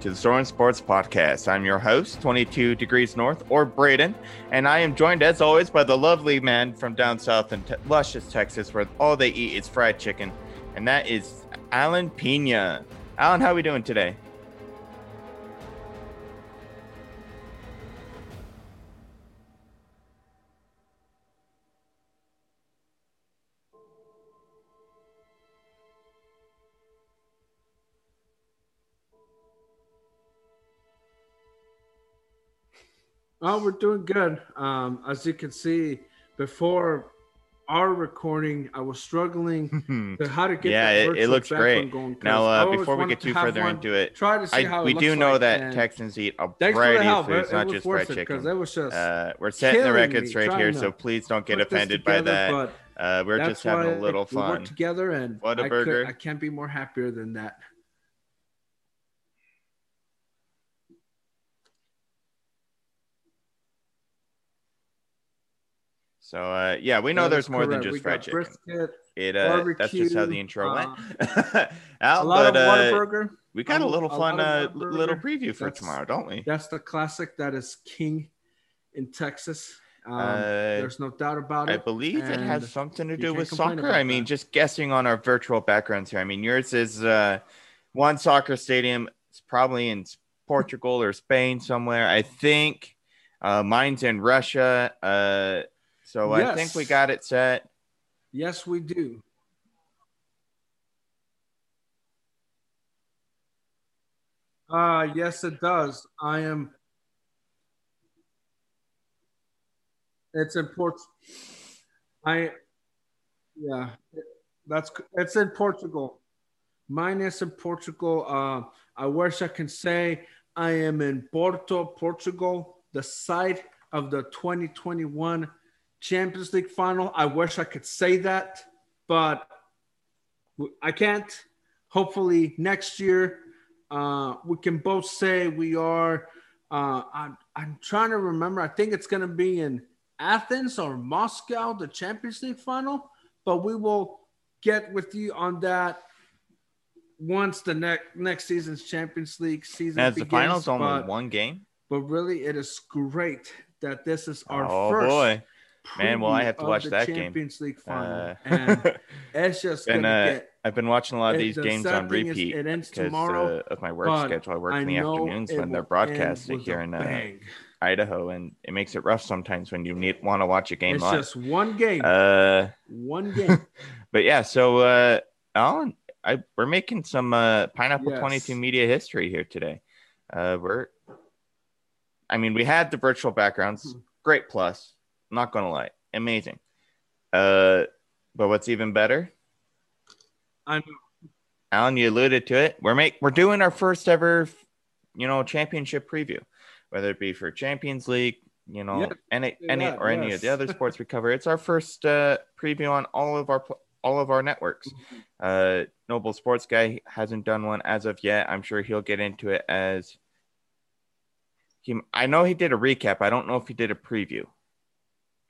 To the Soren Sports Podcast. I'm your host, 22 Degrees North, or Braden, and I am joined as always by the lovely man from down south in te- luscious Texas, where all they eat is fried chicken, and that is Alan Pina. Alan, how are we doing today? Oh, we're doing good. Um, as you can see, before our recording, I was struggling to how to get. yeah, it, it looks great. Going, Now, uh, before we get too further one, into it, try to see I, how we do know like, that Texans eat a Thanks for the variety of foods, not just fried chicken. it was just Uh, we're setting the records straight here, so please don't get offended by that. Uh, we're just having a little We fun. work together, and What a I could- burger. I can't be more happier than that. So uh, yeah, we know That there's more than just fried chicken. Brisket, It uh, that's just how the intro uh, went. Al, a lot but, of uh, Whataburger. we got a a little lot fun uh, little preview for That's- tomorrow, don't we? That's the classic that is king in Texas. Um, Uh, there's no doubt about it. I believe it has something to do with soccer. I mean, that. just guessing on our virtual backgrounds here. I mean, yours is uh, one soccer stadium. It's probably in Portugal or Spain somewhere. I think uh, mine's in Russia. So I think we got it set. Yes, we do. Uh yes, it does. I am. It's in Port. I. Yeah, that's it's in Portugal. Mine is in Portugal. Uh, I wish I can say I am in Porto, Portugal, the site of the 2021 Champions League final. I wish I could say that, but I can't. Hopefully next year uh, we can both say we are. Uh, I'm, I'm trying to remember. I think it's going to be in Athens or Moscow, the Champions League final. But we will get with you on that once the next next season's Champions League season As the finals only one game. but really, it is great that this is our oh first. boy, Man, well, I have to watch that game. Champions League final, Uh, and it's just gonna uh, get. I've been watching a lot of these the games on thing is repeat it ends because tomorrow, uh, of my work schedule. I work in the afternoons when they're will broadcasting here in uh. Idaho, and it makes it rough sometimes when you need want to watch a game It's live. just one game, Uh, one game. but yeah, so uh, Alan, I we're making some uh, Pineapple Yes. Twenty Two media history here today. Uh, we're, I mean, we had the virtual backgrounds, Hmm. great plus. Not gonna lie, amazing. Uh, but what's even better, I'm Alan, you alluded to it. We're make we're doing our first ever, you know, championship preview, whether it be for Champions League, you know, any any or any of the other sports we cover. It's our first uh, preview on all of our all of our networks. Uh, Noble Sports Guy hasn't done one as of yet. I'm sure he'll get into it as he. I know he did a recap. I don't know if he did a preview.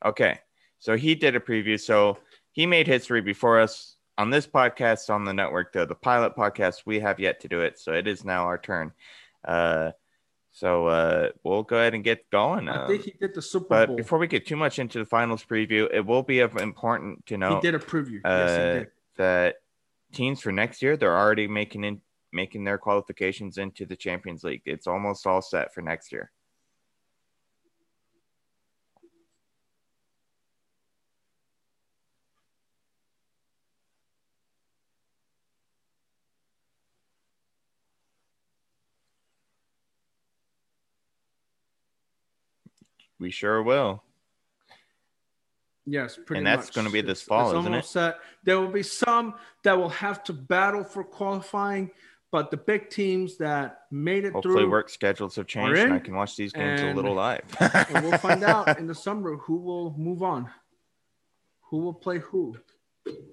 Okay, so he did a preview. So he made history before us on this podcast on the network. though the pilot podcast we have yet to do it, so it is now our turn. Uh, so uh, we'll go ahead and get going. I Um, think he did the Super but Bowl. before we get too much into the finals preview, it will be of important to know. he did a preview. yes, he uh, did. that teams for next year they're already making in making their qualifications into the Champions League. It's almost all set for next year. We sure will. Yes, pretty And that's much. gonna be this fall, it's isn't it? Set. There will be some that will have to battle for qualifying, but the big teams that made it through. Hopefully, through, work schedules have changed in, and I can watch these games a little live. and we'll find out in the summer who will move on, who will play who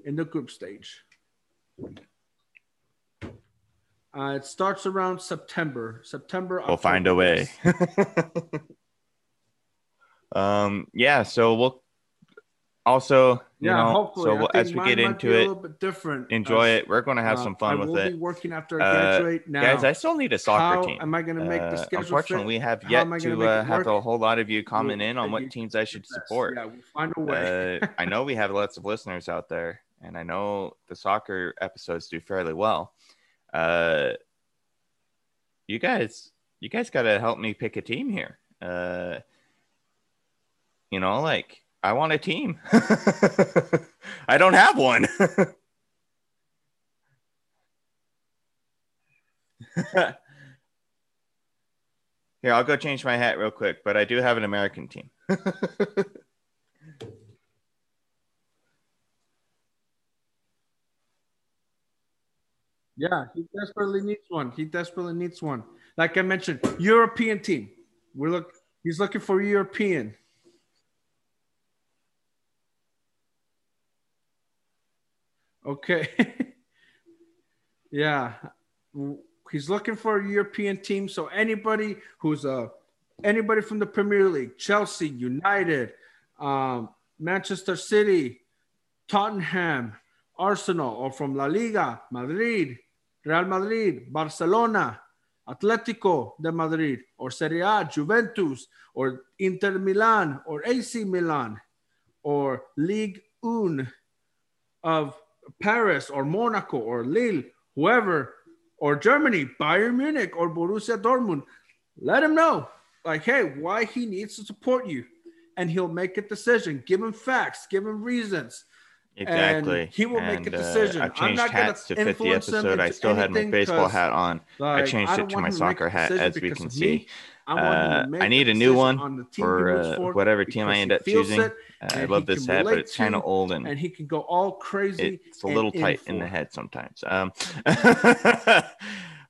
in the group stage. Uh, it starts around September. September. we'll find a way. um, yeah, so we'll also, you Yeah, know, hopefully. so we'll, as we get into be a it, little bit different. enjoy Uh, it. We're going to have uh, some fun I with will it. be working after I Uh, now. Guys, I still need a soccer How team. am I going to make the Uh, schedule unfortunately, fit? we have yet gonna uh, have a whole lot of you comment We'll in on what teams I should best. support. Yeah, we'll find a way. Uh, I know we have lots of listeners out there, and I know the soccer episodes do fairly well. Uh, you guys, you guys got to help me pick a team here. You know, like I want a team. I don't have one. Here, I'll go change my hat real quick, but I do have an American team. Yeah, he desperately needs one. He desperately needs one. Like I mentioned, European team. We're look. He's looking for European. Okay. yeah, he's looking for a European team. So anybody who's a anybody from the Premier League, Chelsea, United, um, Manchester City, Tottenham, Arsenal, or from La Liga, Madrid, Real Madrid, Barcelona, Atletico de Madrid, or Serie A, Juventus, or Inter Milan, or AC Milan, or League 1 of Paris, or Monaco, or Lille, whoever, or Germany, Bayern Munich, or Borussia Dortmund, let him know, like, hey, why he needs to support you. And he'll make a decision. Give him facts, give him reasons. Exactly. And he will make a And, uh, decision. I've I'm changed not hats to fit the episode. I still had my baseball hat on. like, I changed it to my soccer hat, as we can see. me. I want him to Uh, I need a new one on the team for uh, for whatever team I end up choosing. it, Uh, I love this hat, but it's kind of old and and he can go all crazy. it's a little tight in for the head sometimes. Um,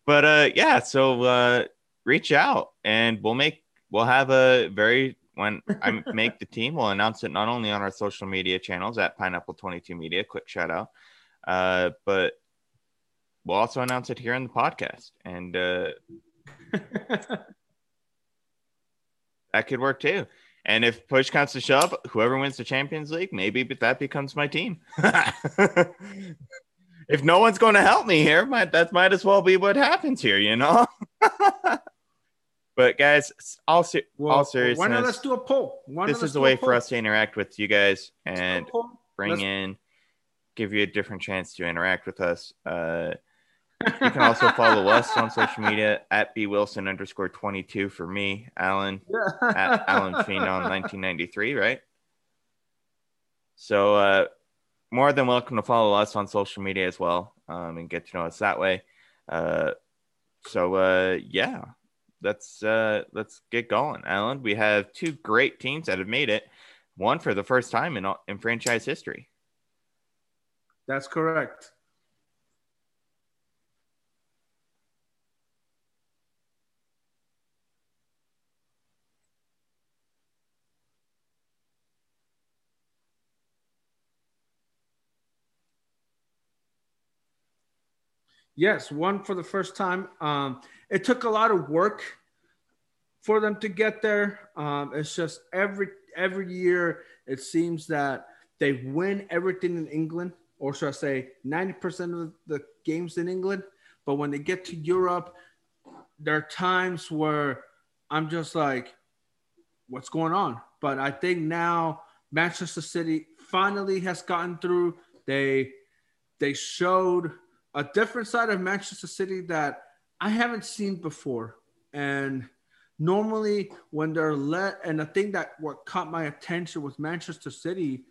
but uh, yeah, so uh, reach out and we'll make we'll have a very when I make the team, we'll announce it not only on our social media channels at Pineapple Twenty Two Media. Quick shout out, uh, but we'll also announce it here on the podcast, and uh, that could work too. And if push comes to shove, whoever wins the Champions League, maybe that becomes my team. if no one's going to help me here, might that might as well be what happens here, you know. but guys, all ser- well, all why seriousness, not let's do a poll? Why this is a way for us to interact with you guys Let's do a and bring Let's- in, give you a different chance to interact with us. Uh, you can also follow us on social media at b wilson underscore 22 for me, Alan at Alan Phenom 1993, right? So, uh, more than welcome to follow us on social media as well um, and get to know us that way. Uh, so, uh, yeah, let's uh, let's get going, Alan. We have two great teams that have made it, one for the first time in in franchise history. That's correct. Yes, one for the first time. Um, it took a lot of work for them to get there. Um, it's just every every year it seems that they win everything in England, or should I say, ninety percent of the games in England. But when they get to Europe, there are times where I'm just like, what's going on? But I think now Manchester City finally has gotten through. They they showed a different side of Manchester City that I haven't seen before. And normally when they're let and the thing that what caught my attention with Manchester City,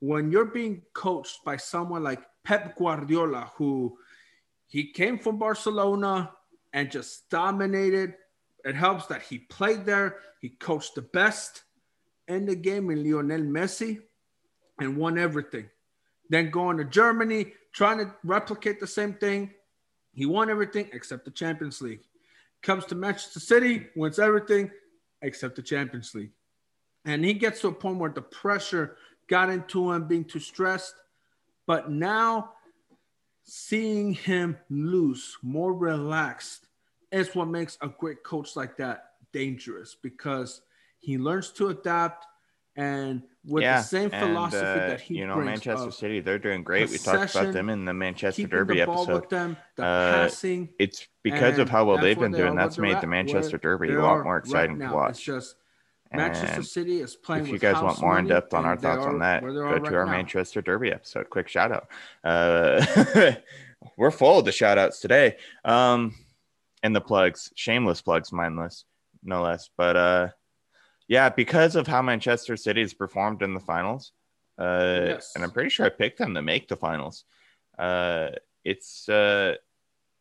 when you're being coached by someone like Pep Guardiola, who he came from Barcelona and just dominated. It helps that he played there. He coached the best in the game in Lionel Messi and won everything. Then going to Germany, trying to replicate the same thing. He won everything except the Champions League. Comes to Manchester City, wins everything except the Champions League. And he gets to a point where the pressure got into him, being too stressed. But now seeing him loose, more relaxed, is what makes a great coach like that dangerous because he learns to adapt and with yeah, the same philosophy and, uh, that he you know brings Manchester City they're doing great we talked about them in the Manchester Derby the episode them, the uh, passing it's because of how well they've been doing that's made the Manchester Derby a lot more exciting right to watch it's just Manchester and City is playing. If you guys want more in depth on our thoughts on that, go right to our now. Manchester Derby episode. Quick shout out. Uh, we're full of the shout outs today. Um, and the plugs, shameless plugs, mindless, no less. But uh, yeah, because of how Manchester City has performed in the finals, uh, yes. and I'm pretty sure I picked them to make the finals. Uh, it's uh,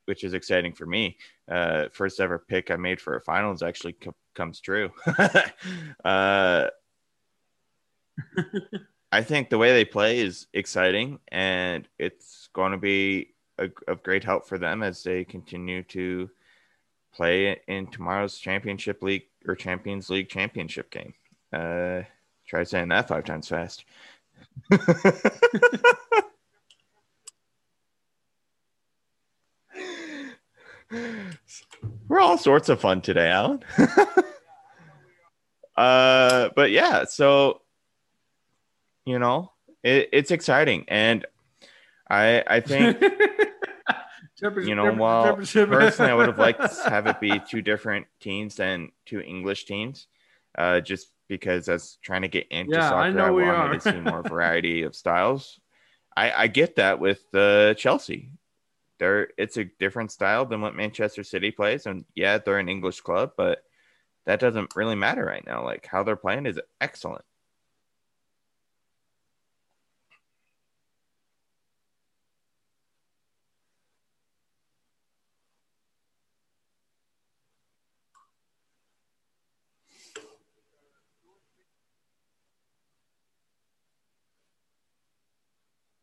which is exciting for me. Uh, first ever pick I made for a finals actually co- comes true. uh, I think the way they play is exciting, and it's going to be a, of great help for them as they continue to play in tomorrow's championship league or Champions League championship game. Uh, try saying that five times fast. We're all sorts of fun today, Alan. uh, but yeah, so you know, it, it's exciting, and I I think you know, while personally I would have liked to have it be two different teams than two English teams, uh, just because as trying to get into yeah, soccer, I, know I wanted to see more variety of styles. I, I get that with uh, Chelsea. They're it's a different style than what Manchester City plays, and yeah, they're an English club, but that doesn't really matter right now. Like how they're playing is excellent.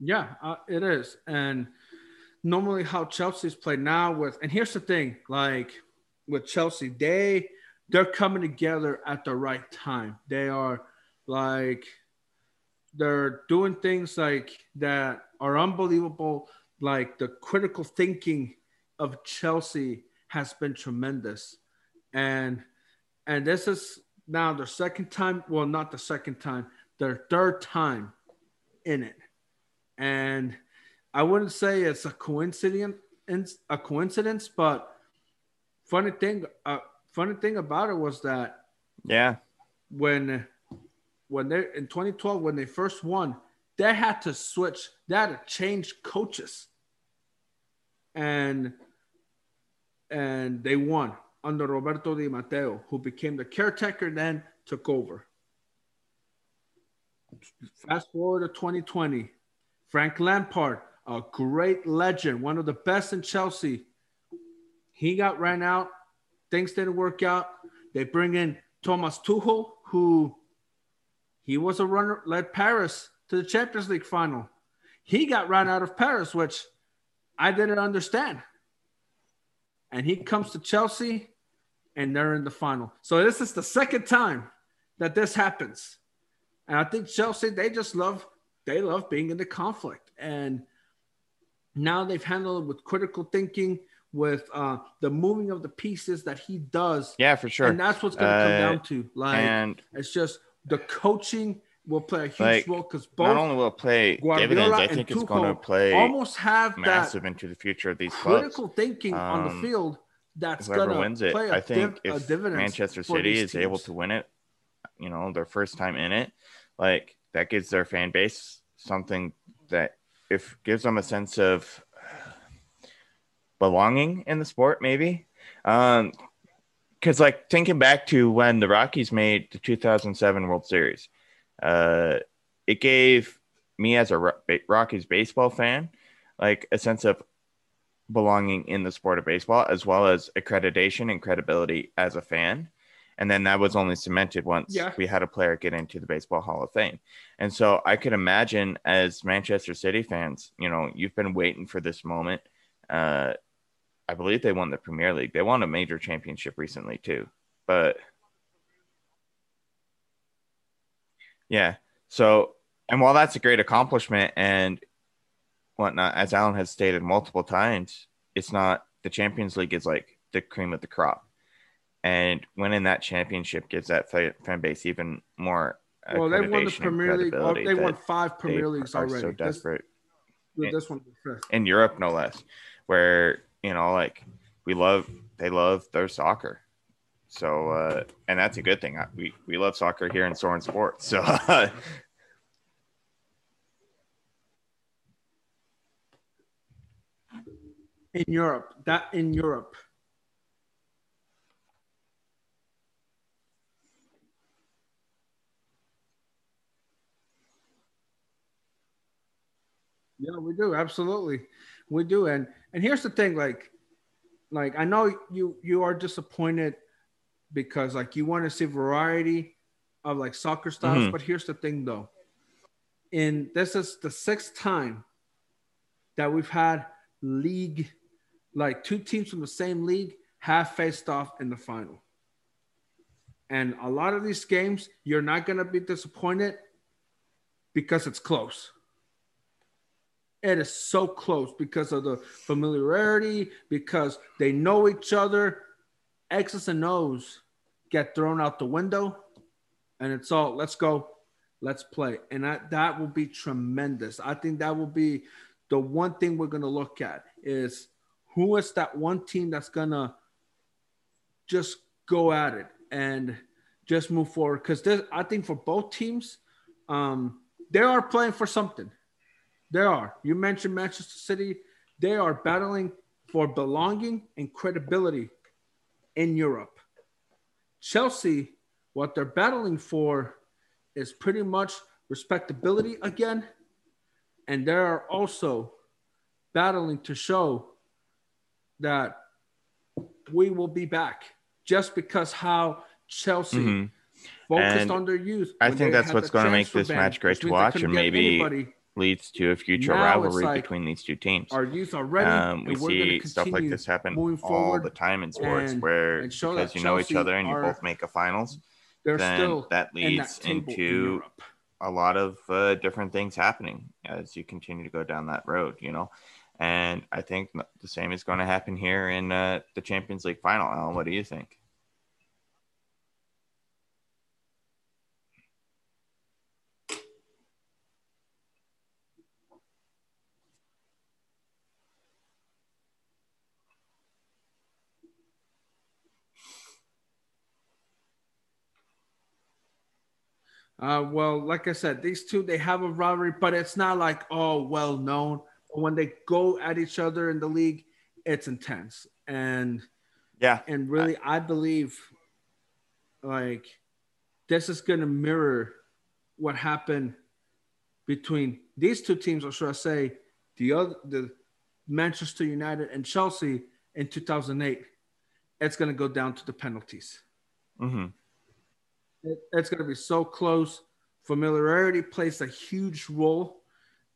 Yeah, uh, it is. And normally how Chelsea's played now with and here's the thing, like with Chelsea, they they're coming together at the right time. They are like they're doing things like that are unbelievable. Like the critical thinking of Chelsea has been tremendous. And and this is now their second time, well, not the second time, their third time in it. And I wouldn't say it's a coincidence, a coincidence, but funny thing, uh, funny thing about it was that yeah, when when they in 2012 when they first won, they had to switch, they had to change coaches, and and they won under Roberto Di Matteo, who became the caretaker, then took over. Fast forward to 2020, Frank Lampard a great legend, one of the best in Chelsea. He got ran out. Things didn't work out. They bring in Thomas Tuchel, who he was a runner, led Paris to the Champions League final. He got run out of Paris, which I didn't understand. And he comes to Chelsea and they're in the final. So this is the second time that this happens. And I think Chelsea, they just love, they love being in the conflict. And now they've handled it with critical thinking, with uh, the moving of the pieces that he does. Yeah, for sure. And that's what's going to come uh, down to. Like, and it's just the coaching will play a huge like, role because both not only will play Guardiola dividends, I think it's going to play almost have massive into the future of these clubs critical clubs. thinking um, on the um, field. That's whoever gonna wins it. Play I think div- if Manchester City is teams. able to win it, you know, their first time in it, like that gives their fan base something that if gives them a sense of belonging in the sport, maybe. Um, because like thinking back to when the Rockies made the 2007 World Series, uh, it gave me as a Rockies baseball fan like a sense of belonging in the sport of baseball as well as accreditation and credibility as a fan. And then that was only cemented once yeah. we had a player get into the Baseball Hall of Fame. And so I could imagine as Manchester City fans, you know, you've been waiting for this moment. Uh, I believe they won the Premier League. They won a major championship recently too. But yeah, so and while that's a great accomplishment and whatnot, as Alan has stated multiple times, it's not the Champions League is like the cream of the crop and winning that championship gives that fan base even more Well, they won the Premier League. Well, they won five Premier Leagues are already. so This, desperate this one was in Europe, no less, where you know, like we love, they love their soccer. So, uh, and that's a good thing. I- We we love soccer here in Soren Sports. So, in Europe. That in Europe. Yeah, we do absolutely, we do. And and here's the thing, like, like I know you you are disappointed because like you want to see variety of like soccer styles, Mhm. but here's the thing though, in this is the sixth time that we've had league, like two teams from the same league have faced off in the final. And a lot of these games, you're not going to be disappointed because it's close. It is so close because of the familiarity, because they know each other. X's and O's get thrown out the window, and it's all let's go, let's play. And that, that will be tremendous. I think that will be the one thing we're going to look at is who is that one team that's going to just go at it and just move forward because I think for both teams, um, they are playing for something. They are. You mentioned Manchester City. They are battling for belonging and credibility in Europe. Chelsea, what they're battling for is pretty much respectability again. And they are also battling to show that we will be back just because how Chelsea Mhm. focused And on their youth. I think that's what's gonna make this match great to watch, and maybe. Leads to a future Now rivalry like between these two teams. Our youth are ready. Um, we see stuff like this happen all the time in sports, and- where and because you know each other and you are- both make a finals, then still that leads that table in into a lot of uh, different things happening as you continue to go down that road, you know. And I think the same is going to happen here in uh, the Champions League final. Alan, what do you think? Uh, well, like I said, these two they have a rivalry, but it's not like oh well known. But When they go at each other in the league, it's intense and Yeah, and really I believe like this is going to mirror what happened between these two teams, or should I say, the other the Manchester United and Chelsea in 2008. It's going to go down to the penalties. hmm It- it's going to be so close. Familiarity plays a huge role.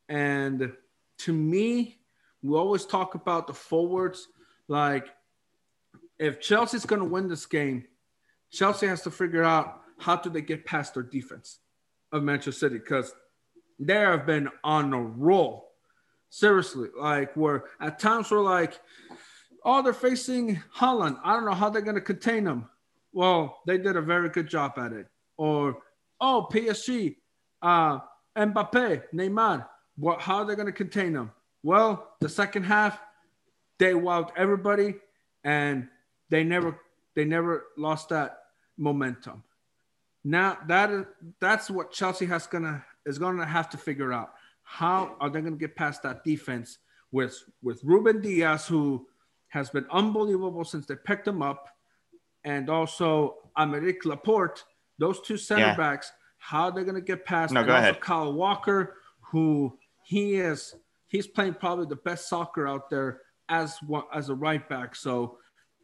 And to me, we always talk about the forwards. Like, if Chelsea's going to win this game, Chelsea has to figure out how do they get past their defense of Manchester City because they have been on a roll. Seriously, like where at times we're like, oh, they're facing Haaland. I don't know how they're going to contain them. Well, they did a very good job at it. Or, oh, PSG, uh, Mbappe, Neymar. What? How are they going to contain them? Well, the second half, they wowed everybody, and they never they never lost that momentum. Now that that's what Chelsea has gonna is gonna have to figure out. How are they gonna get past that defense with with Ruben Dias, who has been unbelievable since they picked him up, and also Aymeric Laporte, those two center Yeah. backs. How they're gonna get past? No, go ahead. Kyle Walker, who he is he's playing probably the best soccer out there as as a right back. So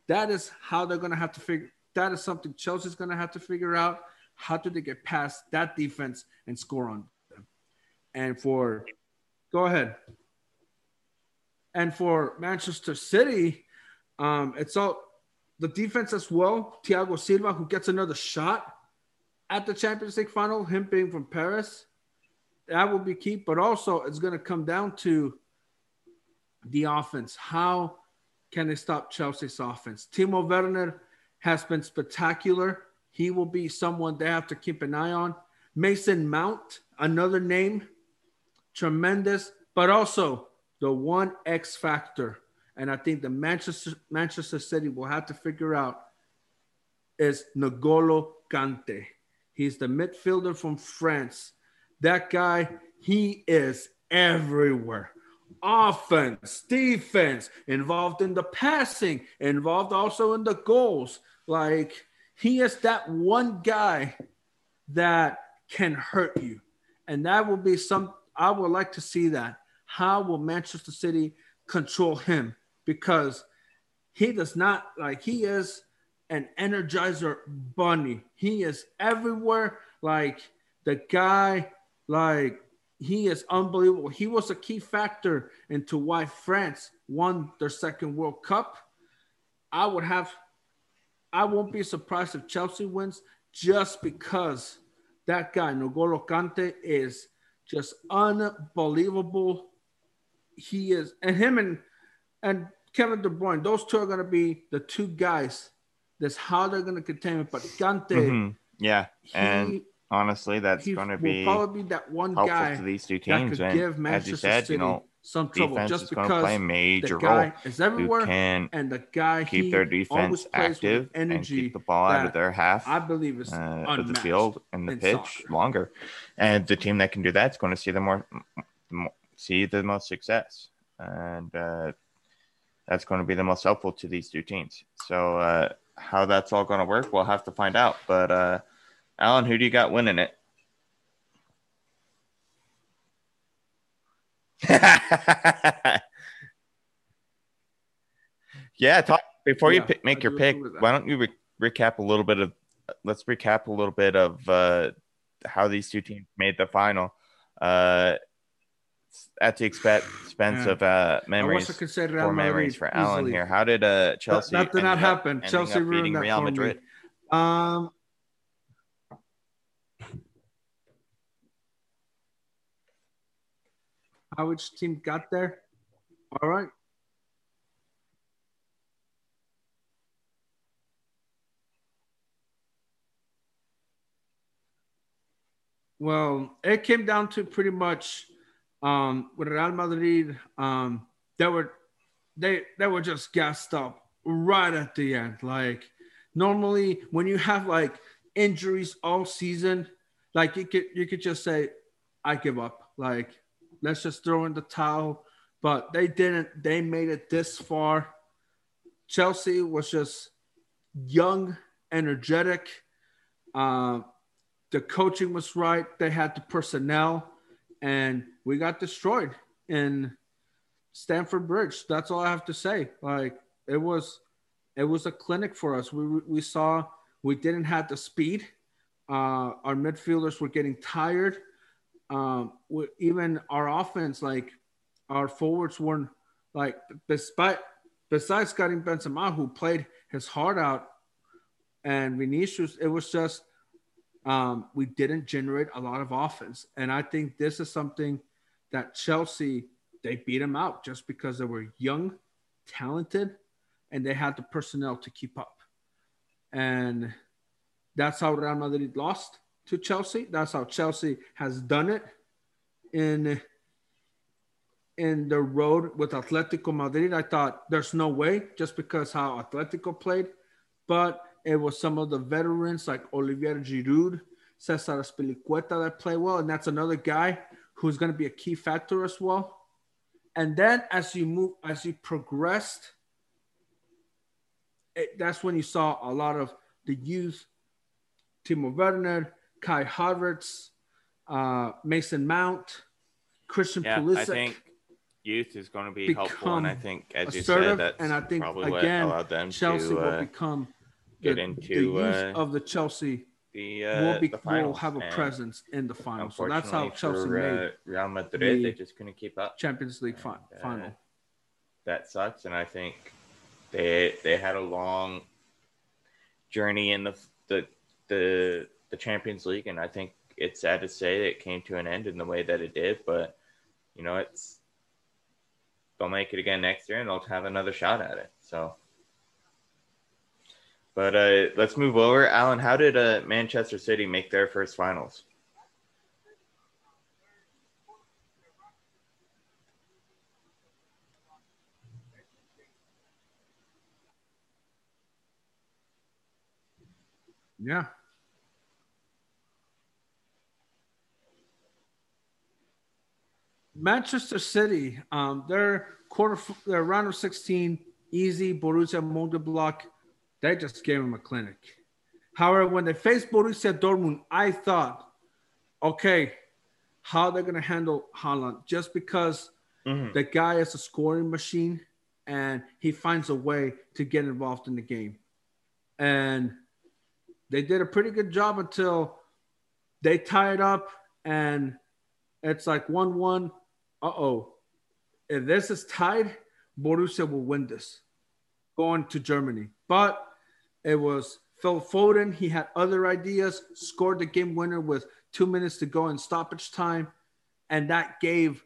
that is how they're gonna have to figure. That is something Chelsea's gonna have to figure out. How do they get past that defense and score on them? And for, go ahead. And for Manchester City, um, it's all the defense as well. Thiago Silva, who gets another shot at the Champions League final, him being from Paris, that will be key. But also, it's going to come down to the offense. How can they stop Chelsea's offense? Timo Werner has been spectacular. He will be someone they have to keep an eye on. Mason Mount, another name, tremendous, but also the one X factor. And I think the Manchester Manchester City will have to figure out is N'Golo Kante. He's the midfielder from France. That guy, he is everywhere. Offense, defense, involved in the passing, involved also in the goals. Like he is that one guy that can hurt you. And that will be some, I would like to see that. How will Manchester City control him? Because he does not, like, he is an energizer bunny. He is everywhere. Like, the guy, like, he is unbelievable. He was a key factor into why France won their second World Cup. I would have, I won't be surprised if Chelsea wins just because that guy, N'Golo Kante, is just unbelievable. He is, and him and and Kevin De Bruyne, those two are going to be the two guys. That's how they're going to contain it. But Kante, mm-hmm. yeah, and honestly, that's going to be probably be that one guy to these two teams. and give Manchester as you said, City you know, some trouble just because play a major the guy role. is everywhere can and the guy keep their defense active and keep the ball out of their half. I believe is uh, of the field and the pitch soccer. longer, and the team that can do that is going to see the more see the most success, and uh, that's going to be the most helpful to these two teams. So uh, how that's all going to work, we'll have to find out. But uh, Alan, who do you got winning it? yeah, talk before yeah, you make I your pick. Why don't you re- recap a little bit of? Let's recap a little bit of uh, how these two teams made the final. Uh, at the expense yeah. of uh, memories, for memories for easily. Alan here. How did uh, Chelsea? That, that did not happen. Chelsea beating Real Madrid. Me. Um, how which team got there. All right. Well, it came down to pretty much um, with Real Madrid. Um, they were they they were just gassed up right at the end. Like normally, when you have like injuries all season, like you could you could just say, "I give up." Like let's just throw in the towel. But they didn't. They made it this far. Chelsea was just young, energetic. Uh, the coaching was right. They had the personnel, and we got destroyed in Stamford Bridge. That's all I have to say. Like it was, it was a clinic for us. We we saw we didn't have the speed. Uh, our midfielders were getting tired um, even our offense, like our forwards weren't like despite besides Karim Benzema, who played his heart out, and Vinicius, it was just um, we didn't generate a lot of offense, and I think this is something that Chelsea they beat them out just because they were young, talented, and they had the personnel to keep up, and that's how Real Madrid lost to Chelsea. That's how Chelsea has done it in in the road with Atletico Madrid. I thought there's no way just because how Atletico played, but it was some of the veterans like Olivier Giroud, Cesar Azpilicueta that play well, and that's another guy who's going to be a key factor as well. And then as you move, as you progressed, it, that's when you saw a lot of the youth, Timo Werner, Kai Havertz, uh, Mason Mount, Christian yeah, Pulisic. I think youth is going to be helpful, and I think, as you said, that's and I think again, allowed them Chelsea to, uh, will become get the, into the uh, of the Chelsea. The, uh, will, be, the will have a presence in the final. So that's how Chelsea for, made uh, Real Madrid. They just couldn't keep up. Champions League fi- and, uh, final. That sucks, and I think they they had a long journey in the the the the Champions League, and I think it's sad to say that it came to an end in the way that it did. But you know, it's they'll make it again next year, and they'll have another shot at it. So. But uh, let's move over. Alan, how did uh, Manchester City make their first finals? Yeah. Manchester City, um, their quarter, their round of 16, easy Borussia Mönchengladbach they just gave him a clinic. However, when they faced Borussia Dortmund, I thought, okay, how they're gonna handle Haaland just because Mhm. the guy is a scoring machine and he finds a way to get involved in the game. And they did a pretty good job until they tie it up and it's like 1 1. Uh oh. If this is tied, Borussia will win this going to Germany. But it was Phil Foden. He had other ideas, scored the game winner with two minutes to go in stoppage time. And that gave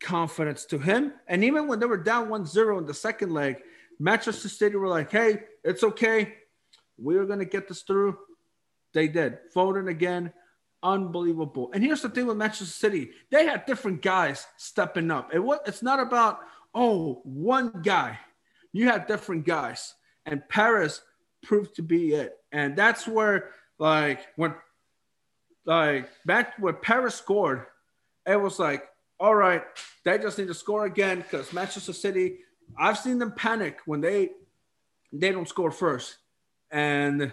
confidence to him. And even when they were down 1 0 in the second leg, Manchester City were like, hey, it's okay. We're going to get this through. They did. Foden again, unbelievable. And here's the thing with Manchester City they had different guys stepping up. It was, it's not about, oh, one guy. You had different guys. And Paris proved to be it. And that's where, like, when like back when Paris scored, it was like, all right, they just need to score again because Manchester City, I've seen them panic when they they don't score first. And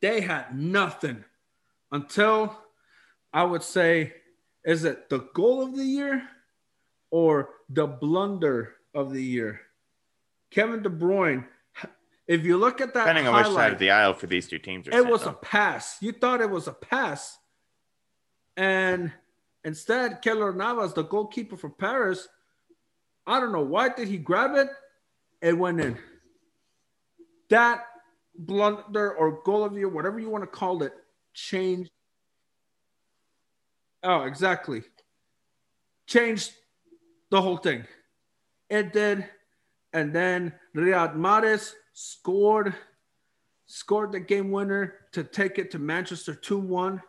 they had nothing until I would say, is it the goal of the year or the blunder of the year? Kevin De Bruyne, if you look at that Depending on which side of the aisle for these two teams it was a pass. You thought it was a pass. And instead, Keylor Navas, the goalkeeper for Paris, I don't know why did he grab it? It went in. That blunder or goal of you, whatever you want to call it, changed. Oh, exactly. Changed the whole thing. It did. And then Riyad Mahrez scored scored the game winner to take it to Manchester 2 1.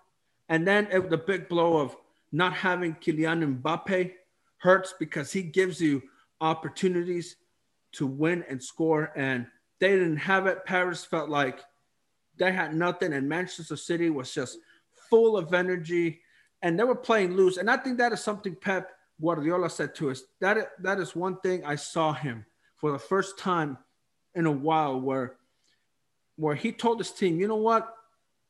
And then it, the big blow of not having Kylian Mbappe hurts because he gives you opportunities to win and score. And they didn't have it. Paris felt like they had nothing, and Manchester City was just full of energy and they were playing loose. And I think that is something Pep Guardiola said to us. That that is one thing I saw him for the first time in a while where where he told his team, you know what?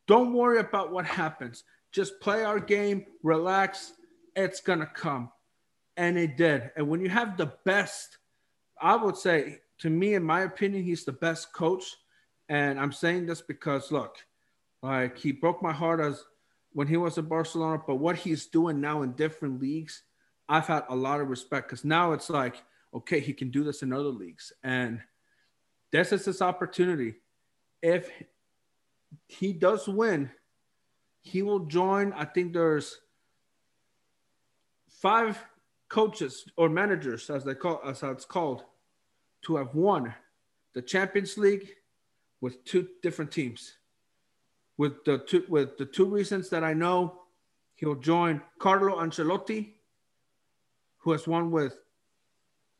Don't worry about what happens. Just play our game, relax. It's gonna come. And it did. And when you have the best, I would say, to me, in my opinion, he's the best coach. And I'm saying this because look, like he broke my heart as when he was at Barcelona, but what he's doing now in different leagues, I've had a lot of respect because now it's like, okay, he can do this in other leagues. And this is his opportunity. If he does win, he will join. I think there's five coaches or managers, as they call as it's called, to have won the Champions League with two different teams. With the two with the two reasons that I know, he'll join Carlo Ancelotti, who has won with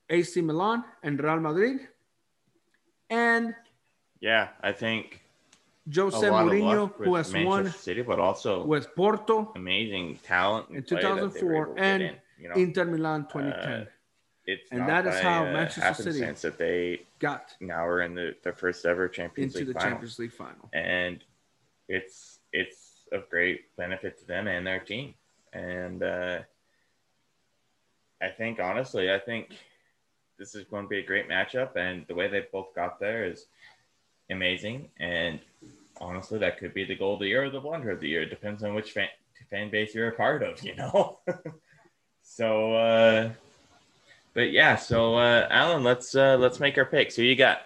AC Milan and Real Madrid, and Yeah, I think Jose a lot of Mourinho, who has Manchester won City, but also with Porto, amazing talent in play that they were 2004 able to get and in, you know, Inter Milan 2010 Uh, it's and that is how uh, Manchester City that they got now we're in the, the first ever Champions into League the final, Champions League final. and it's it's of great benefit to them and their team. And uh, I think honestly, I think this is going to be a great matchup, and the way they both got there is amazing. And honestly, that could be the goal of the year or the blunder of the year. It depends on which fan, fan base you're a part of, you know. so, uh, but yeah, so uh, Alan, let's uh, let's make our picks. Who you got?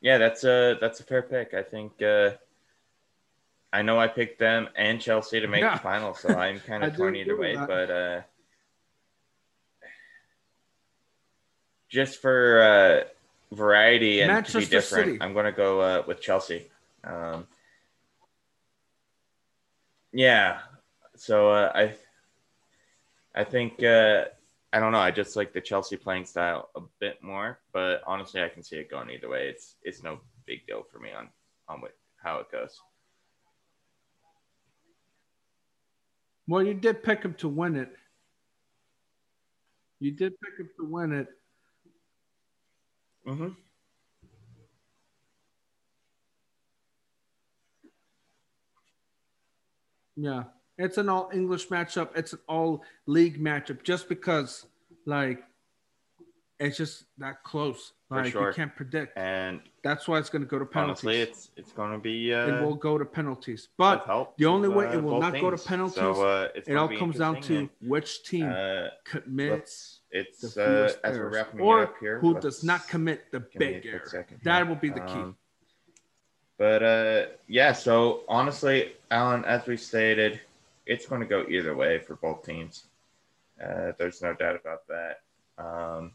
Yeah, that's a that's a fair pick. I think. Uh, I know I picked them and Chelsea to make Yeah. the final, so I'm kind of torn either way. that. But uh, just for uh, variety and to be different, City. I'm going to go uh, with Chelsea. Um, yeah, so uh, I I think uh, I don't know. I just like the Chelsea playing style a bit more, but honestly, I can see it going either way. It's it's no big deal for me on on what, how it goes. Well, you did pick him to win it. You did pick him to win it. Mm-hmm. Yeah, it's an all English matchup. It's an all league matchup. Just because, like, it's just that close. Like sure. you can't predict, And that's why it's going to go to penalties. honestly, it's it's going to be uh, it will go to penalties, but the only way uh, it will not go to penalties. So, uh, it all comes down to which team uh, commits it's the uh, as we're wrapping it or up here. who does not commit the give me a big error. second That will be the key. Um, But uh, yeah, so honestly, Alan, as we stated, it's going to go either way for both teams. Uh, there's no doubt about that. Um,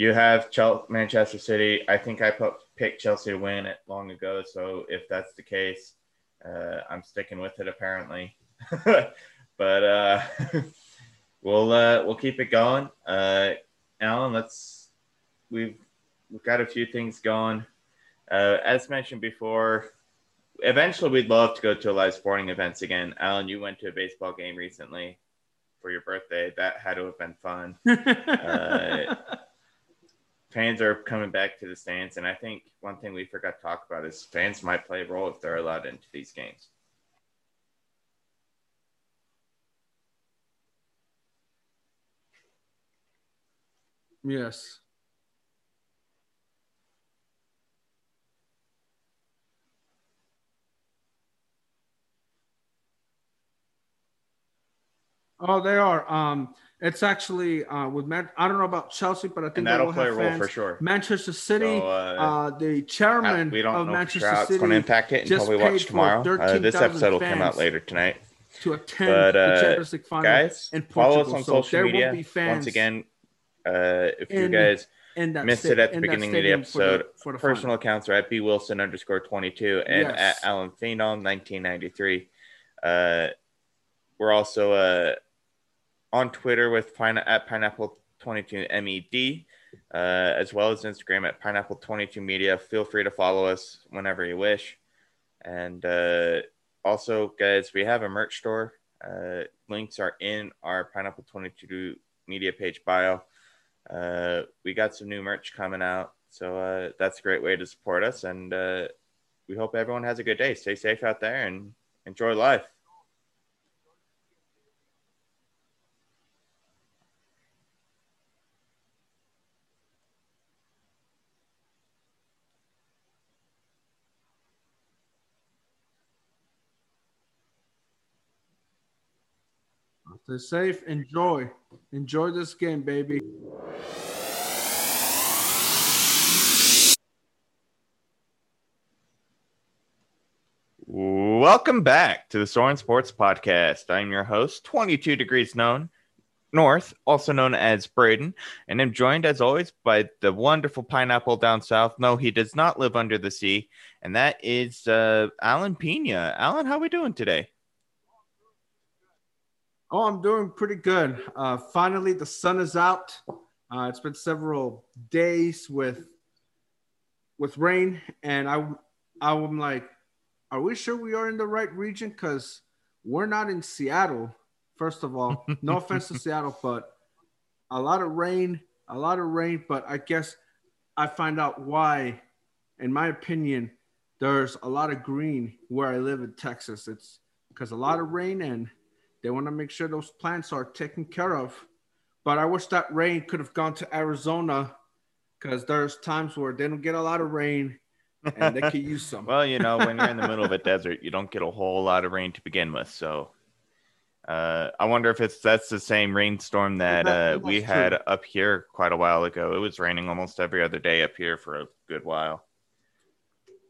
you have Chel- Manchester City. I think I put, picked Chelsea to win it long ago. So if that's the case, uh, I'm sticking with it apparently. but uh, we'll uh, we'll keep it going. Uh, Alan, let's we've we've got a few things going. Uh, as mentioned before, eventually we'd love to go to a live sporting events again. Alan, you went to a baseball game recently for your birthday. That had to have been fun. Fans are coming back to the stands, and I think one thing we forgot to talk about is fans might play a role if they're allowed into these games. yes. Oh, they are. Um, it's actually uh, with Man- I don't know about Chelsea, but I think And that'll play a role for sure. Manchester City, So, uh, uh, the chairman we don't of know Manchester sure how it's City going to impact it until we watch tomorrow. Uh, this episode will come out later tonight. to attend But, the uh, Champions League final Guys, in follow Portugal. us on so social there media. will be fans Once again, uh, if you guys in that missed sta- it at the beginning of the stadium for episode, for the personal final. accounts are at b wilson underscore 22 and Yes. at alan phenom 1993 uh we're also uh on twitter with pine- at pineapple 22 med uh as well as instagram at pineapple 22 media feel free to follow us whenever you wish and uh also guys we have a merch store uh links are in our pineapple 22 media page bio uh, we got some new merch coming out, so uh, that's a great way to support us. And uh, we hope everyone has a good day. Stay safe out there and enjoy life. Stay safe. Enjoy. Enjoy this game, baby. Welcome back to the Soren Sports Podcast. I'm your host, 22 Degrees Known North, also known as Braden, and I'm joined as always by the wonderful pineapple down south. No, he does not live under the sea, and that is uh, Alan Pena. Alan, how are we doing today? Oh, I'm doing pretty good. Uh, finally, the sun is out. Uh, it's been several days with with rain, and I I'm like, are we sure we are in the right region? Because we're not in Seattle. First of all, no offense to Seattle, but a lot of rain, a lot of rain. But I guess I find out why. In my opinion, there's a lot of green where I live in Texas. It's because a lot of rain and they want to make sure those plants are taken care of. But I wish that rain could have gone to Arizona because there's times where they don't get a lot of rain and they could use some. Well, you know, when you're in the middle of a desert, you don't get a whole lot of rain to begin with. So uh, I wonder if it's that's the same rainstorm that That- uh, we had up here quite a while ago. It was raining almost every other day up here for a good while.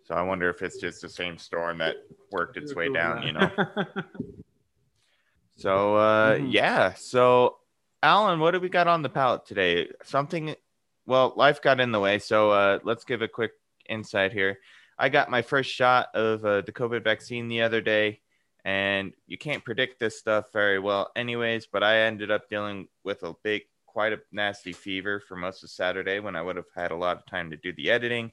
So I wonder if it's just the same storm that worked its way down, you know. So uh Mhm. yeah, so Alan, what do we got on the palette today? Something well, life got in the way, so uh let's give a quick insight here. I got my first shot of uh, the COVID vaccine the other day, and you can't predict this stuff very well, anyways. But I ended up dealing with a big, quite a nasty fever for most of Saturday when I would have had a lot of time to do the editing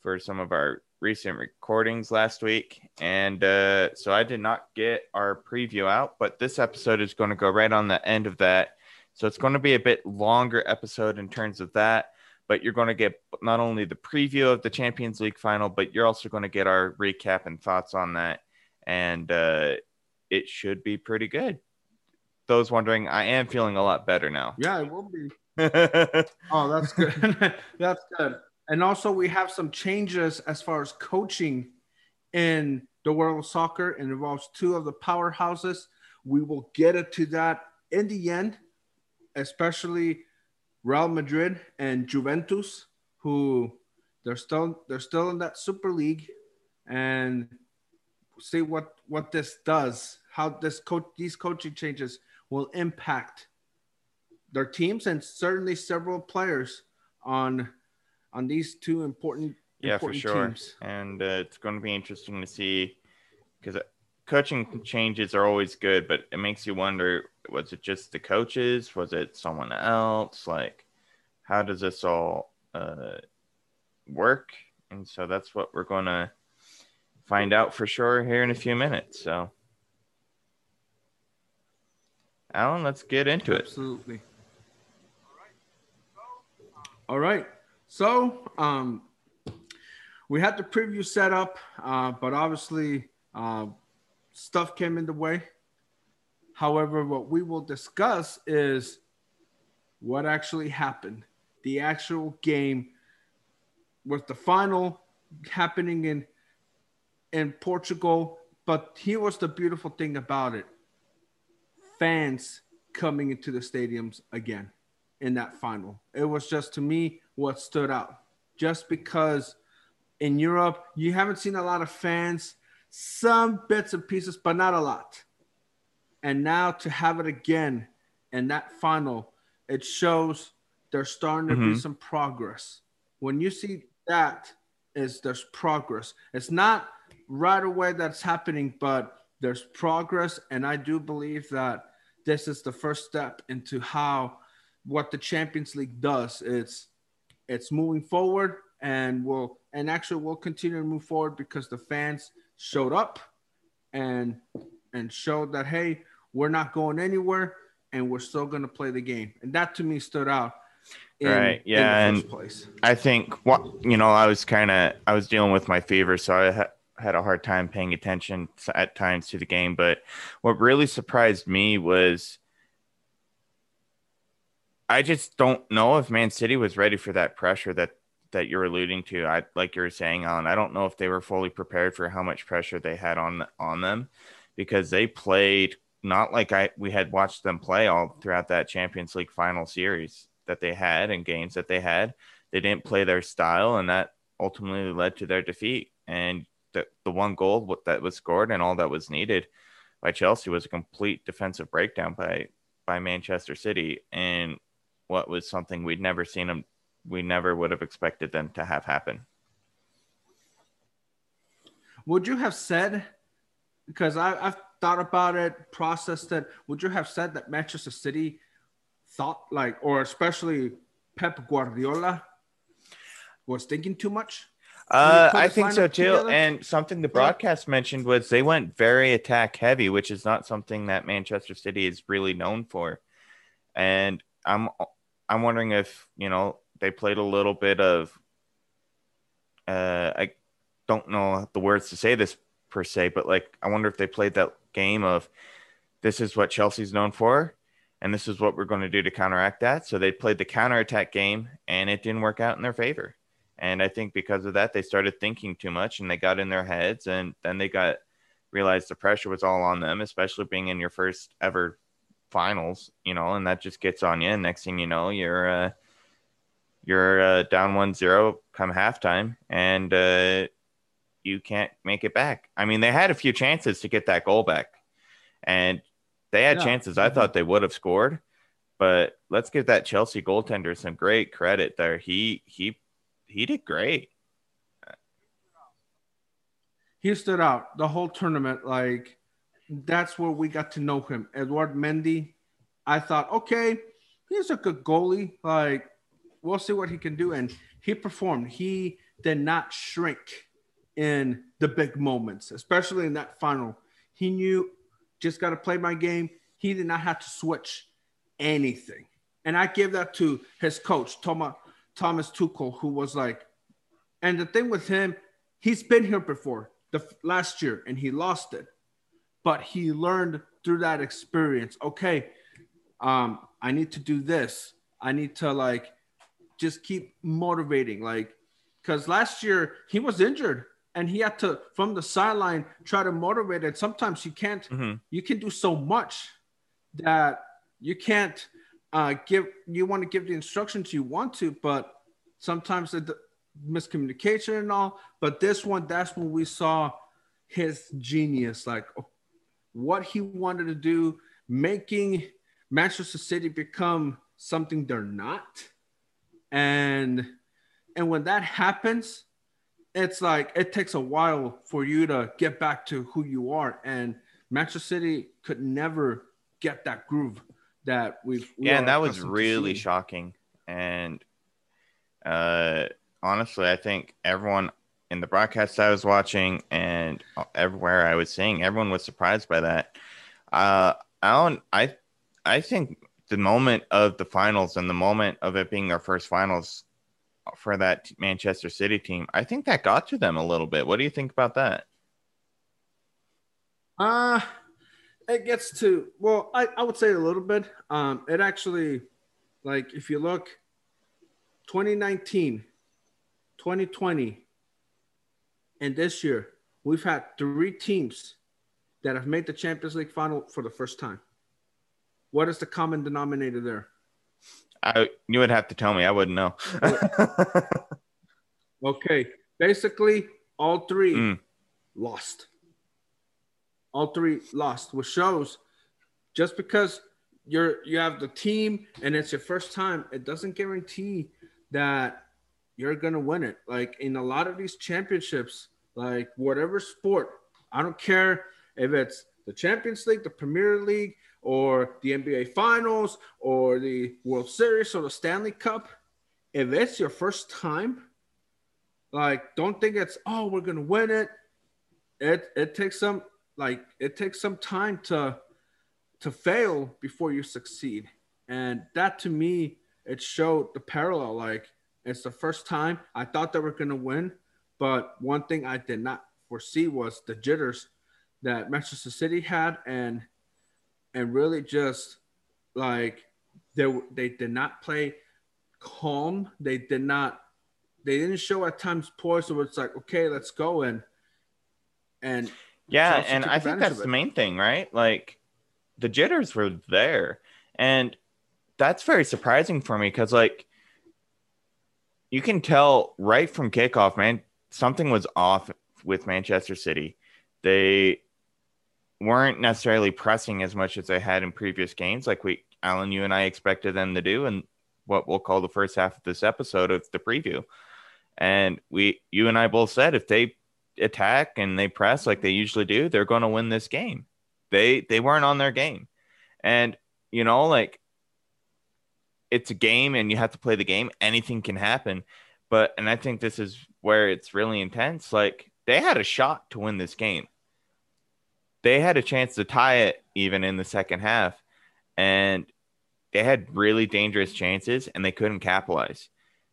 for some of our recent recordings last week. And uh, so I did not get our preview out, but this episode is going to go right on the end of that. So it's going to be a bit longer episode in terms of that, but you're going to get not only the preview of the Champions League final, but you're also going to get our recap and thoughts on that. And uh, it should be pretty good. Those wondering, I am feeling a lot better now. Yeah, it will be. oh, that's good. that's good. And also, we have some changes as far as coaching in the world of soccer. It involves two of the powerhouses. We will get it to that in the end, especially Real Madrid and Juventus, who they're still they're still in that Super League, and see what what this does, how this coach these coaching changes will impact their teams and certainly several players on on these two important yeah important for sure teams. and uh, it's going to be interesting to see because coaching changes are always good but it makes you wonder was it just the coaches was it someone else like how does this all uh, work and so that's what we're going to find out for sure here in a few minutes so alan let's get into it Absolutely. All right. So um, we had the preview set up, uh, but obviously uh, stuff came in the way. However, what we will discuss is what actually happened, the actual game, with the final happening in in Portugal. But here was the beautiful thing about it: fans coming into the stadiums again in that final. It was just to me what stood out. Just because in Europe you haven't seen a lot of fans, some bits and pieces, but not a lot. And now to have it again in that final, it shows there's starting to be Mhm. some progress. When you see that, is there's progress. It's not right away that's happening, but there's progress, and I do believe that this is the first step into how what the Champions League does. It's it's moving forward, and we'll and actually we'll continue to move forward because the fans showed up and and showed that hey, we're not going anywhere, and we're still going to play the game, and that to me stood out. In, Right, yeah, and- first place. I think what you know, I was kind of I was dealing with my fever, so I ha- had a hard time paying attention at times to the game. But what really surprised me was I just don't know if Man City was ready for that pressure that that you're alluding to. I like you were saying, Alan. I don't know if they were fully prepared for how much pressure they had on on them because they played not like I we had watched them play all throughout that Champions League final series that they had and games that they had they didn't play their style, and that ultimately led to their defeat. And the, the one goal that was scored and all that was needed by Chelsea was a complete defensive breakdown by by Manchester City, and what was something we'd never seen them, we never would have expected them to have happen. Would you have said, because I, I've thought about it, processed it, would you have said that Manchester City thought like, or especially Pep Guardiola was thinking too much? Uh, I think so too. together? And something the broadcast mentioned was they went very attack heavy, which is not something that Manchester City is really known for. And I'm I'm wondering if you know they played a little bit of. Uh, I don't know the words to say this per se, but like I wonder if they played that game of this is what Chelsea's known for, and this is what we're going to do to counteract that. So they played the counterattack game, and it didn't work out in their favor. And I think because of that, they started thinking too much and they got in their heads. And then they got realized the pressure was all on them, especially being in your first ever finals, you know, and that just gets on you. And next thing you know, you're, uh, you're uh, down one zero come halftime and uh, you can't make it back. I mean, they had a few chances to get that goal back and they had Yeah. chances. I thought they would have scored, but let's give that Chelsea goaltender some great credit there. He, he, he did great. He stood out the whole tournament. Like that's where we got to know him. Edward Mendy, I thought, okay, he's a good goalie. Like we'll see what he can do. And he performed. He did not shrink in the big moments, especially in that final. He knew just got to play my game. He did not have to switch anything. And I give that to his coach, Thomas Thomas Tuchel, who was like, and the thing with him, he's been here before the last year and he lost it, but he learned through that experience. Okay, um, I need to do this. I need to like just keep motivating, like because last year he was injured and he had to from the sideline try to motivate it. Sometimes you can't. Mm-hmm. You can do so much that you can't uh, give. You want to give the instructions you want to, but sometimes the miscommunication and all. But this one, that's when we saw his genius, like what he wanted to do, making Manchester City become something they're not, and and when that happens it's like it takes a while for you to get back to who you are. And Manchester City could never get that groove that we've. We yeah, and that was really shocking. And uh, honestly, I think everyone in the broadcast I was watching and everywhere I was seeing, everyone was surprised by that. Uh, Alan, I, I think the moment of the finals and the moment of it being their first finals for that Manchester City team. I think that got to them a little bit. What do you think about that? Uh it gets to well, I, I would say a little bit. Um, it actually like if you look 2019, 2020, and this year, we've had three teams that have made the Champions League final for the first time. What is the common denominator there? I you would have to tell me. I wouldn't know. okay, basically, all three mm. lost. All three lost, which shows just because you're you have the team and it's your first time, it doesn't guarantee that you're gonna win it. Like in a lot of these championships, like whatever sport, I don't care if it's the Champions League, the Premier League, or the NBA Finals or the World Series or the Stanley Cup, if it's your first time, like don't think it's oh we're gonna win it. It it takes some like it takes some time to to fail before you succeed, and that to me it showed the parallel. Like it's the first time I thought they were gonna win, but one thing I did not foresee was the jitters that Manchester City had and and really just like they they did not play calm. They did not they didn't show at times poise so it's like okay let's go and and yeah and i think that's the main thing right? Like the jitters were there. And that's very surprising for me because like you can tell right from kickoff man something was off with manchester city they weren't necessarily pressing as much as they had in previous games, like we, Alan, you and I expected them to do, and what we'll call the first half of this episode of the preview. And we, you and I both said if they attack and they press like they usually do, they're going to win this game. They they weren't on their game, and you know, like it's a game, and you have to play the game. Anything can happen, but and I think this is where it's really intense. Like they had a shot to win this game they had a chance to tie it even in the second half, and they had really dangerous chances and they couldn't capitalize.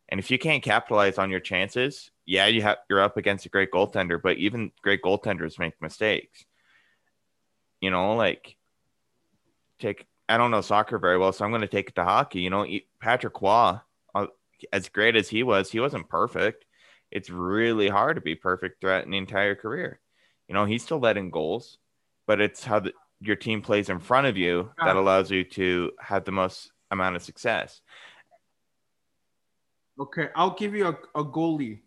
And if you can't capitalize on your chances, yeah, you have you're up against a great goaltender, but even great goaltenders make mistakes. You know, like take I don't know soccer very well, so I'm going to take it to hockey. You know, Patrick Roy, uh, as great as he was, he wasn't perfect. It's really hard to be perfect throughout an entire career. You know, he's still letting goals but it's how the, your team plays in front of you that allows you to have the most amount of success. Okay, I'll give you a, a goalie,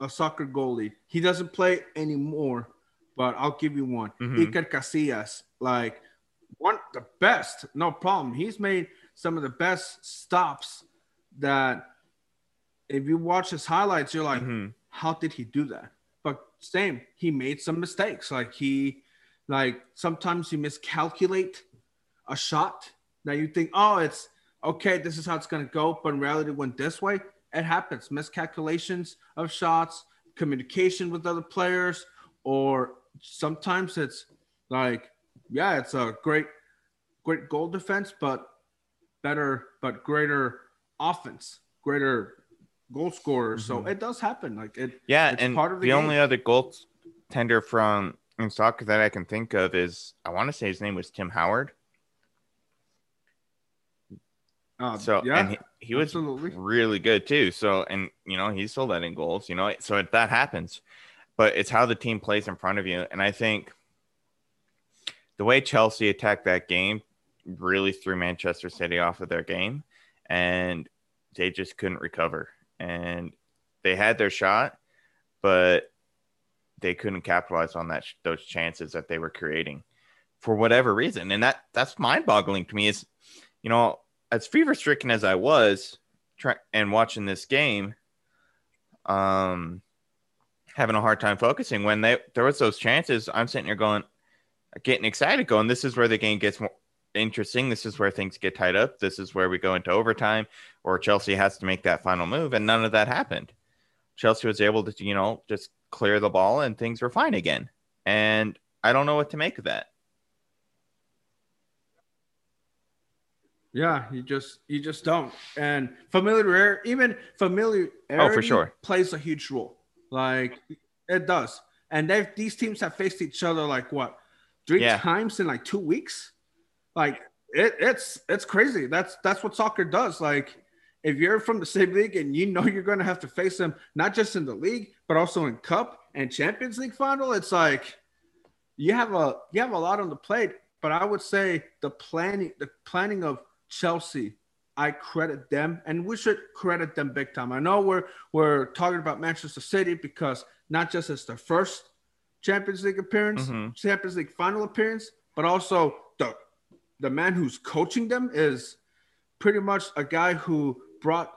a soccer goalie. He doesn't play anymore, but I'll give you one. mm-hmm. Iker Casillas, like one the best, no problem. He's made some of the best stops that if you watch his highlights, you're like, mm-hmm. how did he do that? But same, he made some mistakes. Like he like sometimes you miscalculate a shot that you think, oh, it's okay, this is how it's going to go. But in reality, went this way. It happens. Miscalculations of shots, communication with other players, or sometimes it's like, yeah, it's a great, great goal defense, but better, but greater offense, greater goal scorer. Mm-hmm. So it does happen. Like it. Yeah, and part of the, the only other goal tender from in soccer that I can think of is I want to say his name was Tim Howard. Uh, so yeah, and he, he was absolutely. really good too. So and you know he's still letting goals. You know, so that happens, but it's how the team plays in front of you. And I think the way Chelsea attacked that game really threw Manchester City off of their game, and they just couldn't recover. And they had their shot, but they couldn't capitalize on that those chances that they were creating for whatever reason. And that that's mind boggling to me. Is you know as fever stricken as I was trying and watching this game, um, having a hard time focusing when they there was those chances. I'm sitting here going, getting excited, going, this is where the game gets more interesting. This is where things get tied up. This is where we go into overtime, or Chelsea has to make that final move, and none of that happened. Chelsea was able to, you know, just clear the ball, and things were fine again. And I don't know what to make of that. Yeah, you just you just don't. And familiar, air, even familiar, oh for sure, plays a huge role. Like it does. And they these teams have faced each other like what three yeah. times in like two weeks. Like it, it's it's crazy. That's that's what soccer does. Like if you're from the same league and you know you're going to have to face them not just in the league but also in cup and champions league final it's like you have a you have a lot on the plate but i would say the planning the planning of Chelsea, I credit them, and we should credit them big time. I know we're we're talking about Manchester City because not just it's their first Champions League appearance, mm-hmm. Champions League final appearance, but also the the man who's coaching them is pretty much a guy who brought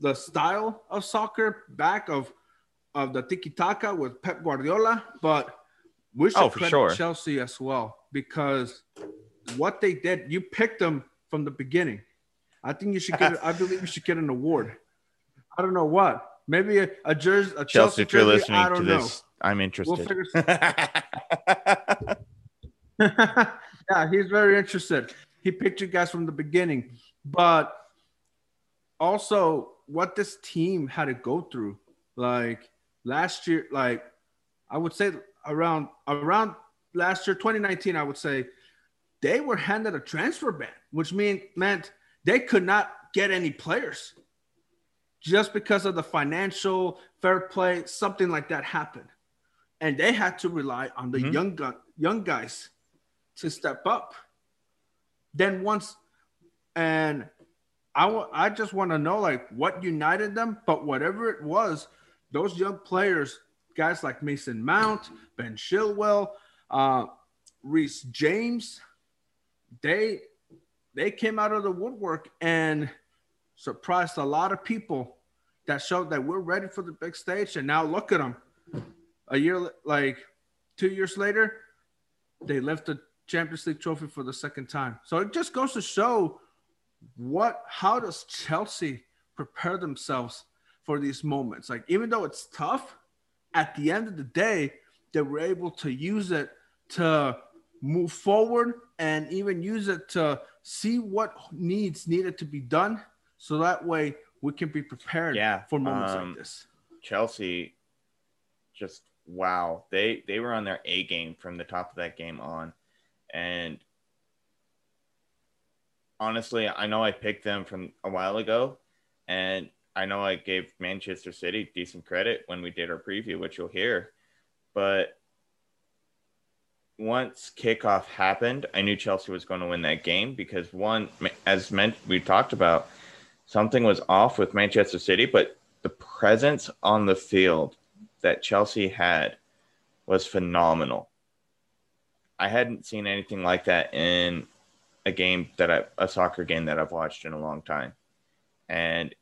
the style of soccer back of of the tiki taka with Pep Guardiola, but we should oh, credit sure. Chelsea as well because what they did, you picked them from the beginning. I think you should get. I believe you should get an award. I don't know what. Maybe a, a jersey. A Chelsea, Chelsea if you're listening to know. this, I'm interested. We'll yeah, he's very interested. He picked you guys from the beginning, but also what this team had to go through. Like last year, like I would say around around last year, 2019, I would say they were handed a transfer ban, which mean, meant they could not get any players just because of the financial fair play, something like that happened. And they had to rely on the mm-hmm. young gun, young guys to step up. Then once, and I, w- I just want to know like what united them, but whatever it was, those young players, guys like Mason Mount, Ben Chilwell, uh, Reece James, they they came out of the woodwork and surprised a lot of people that showed that we're ready for the big stage and now look at them a year like two years later they left the champions league trophy for the second time so it just goes to show what how does chelsea prepare themselves for these moments like even though it's tough at the end of the day they were able to use it to move forward and even use it to see what needs needed to be done so that way we can be prepared yeah, for moments um, like this. Chelsea just wow. They they were on their A game from the top of that game on. And honestly, I know I picked them from a while ago and I know I gave Manchester City decent credit when we did our preview, which you'll hear. But once kickoff happened, I knew Chelsea was going to win that game because one, as meant we talked about, something was off with Manchester City, but the presence on the field that Chelsea had was phenomenal. I hadn't seen anything like that in a game that I, a soccer game that I've watched in a long time. And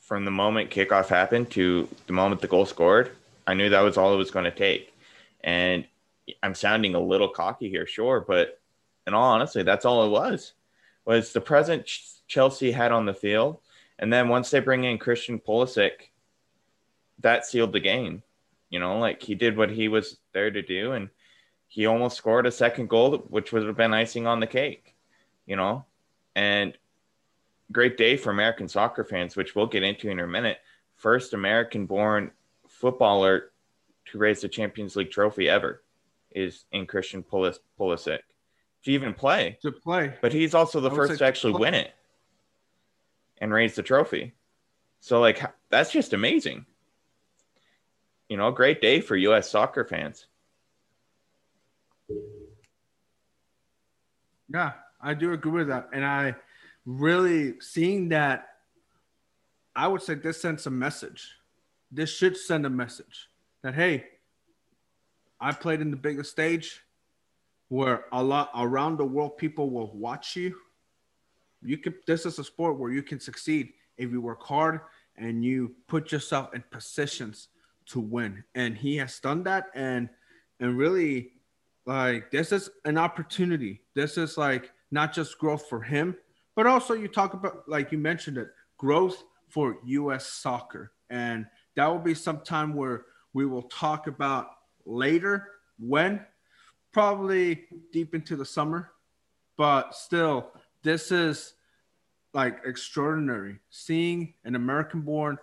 from the moment kickoff happened to the moment the goal scored, I knew that was all it was going to take. And I'm sounding a little cocky here, sure, but in all honesty, that's all it was. Was the present Chelsea had on the field, and then once they bring in Christian Pulisic, that sealed the game. You know, like he did what he was there to do, and he almost scored a second goal, which would have been icing on the cake. You know, and great day for American soccer fans, which we'll get into in a minute. First American-born footballer to raise the Champions League trophy ever is in Christian Pulisic to even play. To play. But he's also the first to actually win it and raise the trophy. So, like, that's just amazing. You know, great day for U.S. soccer fans. Yeah, I do agree with that. And I really seeing that, I would say this sends a message. This should send a message that, hey, I played in the biggest stage where a lot around the world people will watch you. You can this is a sport where you can succeed if you work hard and you put yourself in positions to win. And he has done that and and really like this is an opportunity. This is like not just growth for him, but also you talk about like you mentioned it, growth for US soccer. And that will be some time where we will talk about later when probably deep into the summer, but still, this is like extraordinary. Seeing an American born